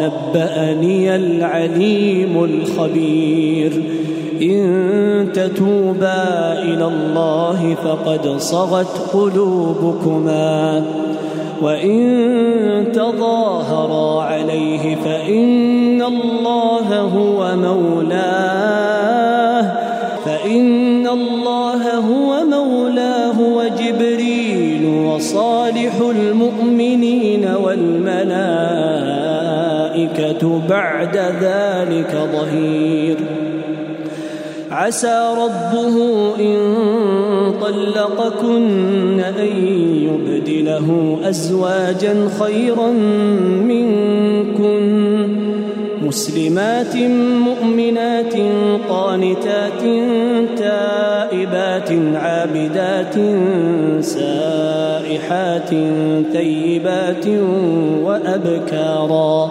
نباني العليم الخبير. إن تتوبا إلى الله فقد صغت قلوبكما. وإن تظاهرا عليه فإن الله هو مولاه. فإن الله هو مولاه وجبريل وصالح المؤمنين والملائكه بعد ذلك ظهير. عسى ربه إن طلقكن أن يبدله أزواجا خيرا منكن. مسلمات مؤمنات قانتات تائبات عابدات سائحات ثيبات وأبكارا.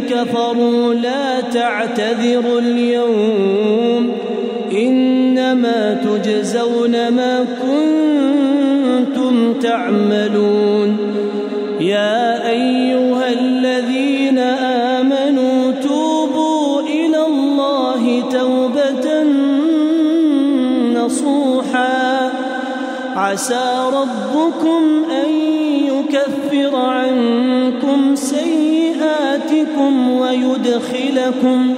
كفروا لا تعتذروا اليوم إنما تجزون ما كنتم تعملون عسى ربكم أن يكفر عنكم سيئاتكم ويدخلكم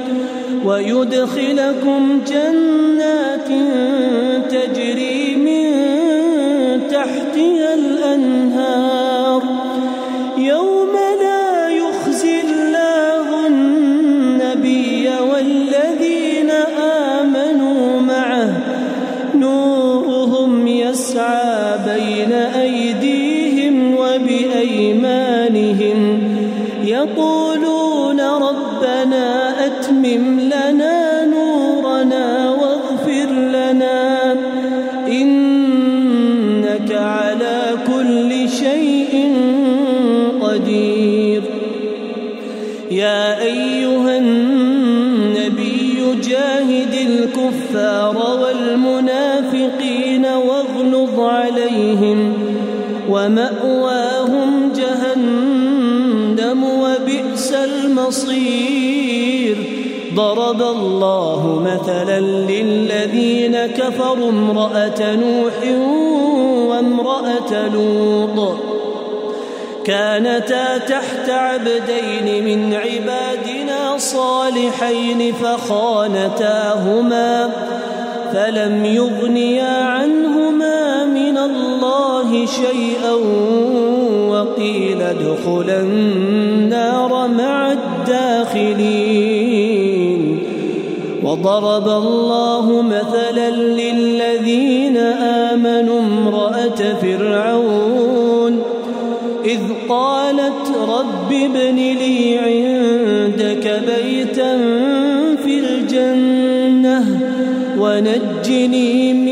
ويدخلكم جنات تجري بين أيديهم وبأيمانهم يقولون ربنا أتمم لنا نورنا واغفر لنا إنك على كل شيء قدير. يا أيها النبي جاهد الكفار والمنافقين عليهم ومأواهم جهنم وبئس المصير. ضرب الله مثلا للذين كفروا امرأة نوح وامرأة لوط. كانتا تحت عبدين من عبادنا صالحين فخانتاهما فلم يغنيا عنهما الله شيئا وقيل ادخلا النار مع الداخلين. وضرب الله مثلا للذين آمنوا امرأة فرعون. إذ قالت رب ابن لي عندك بيتا في الجنة ونجني من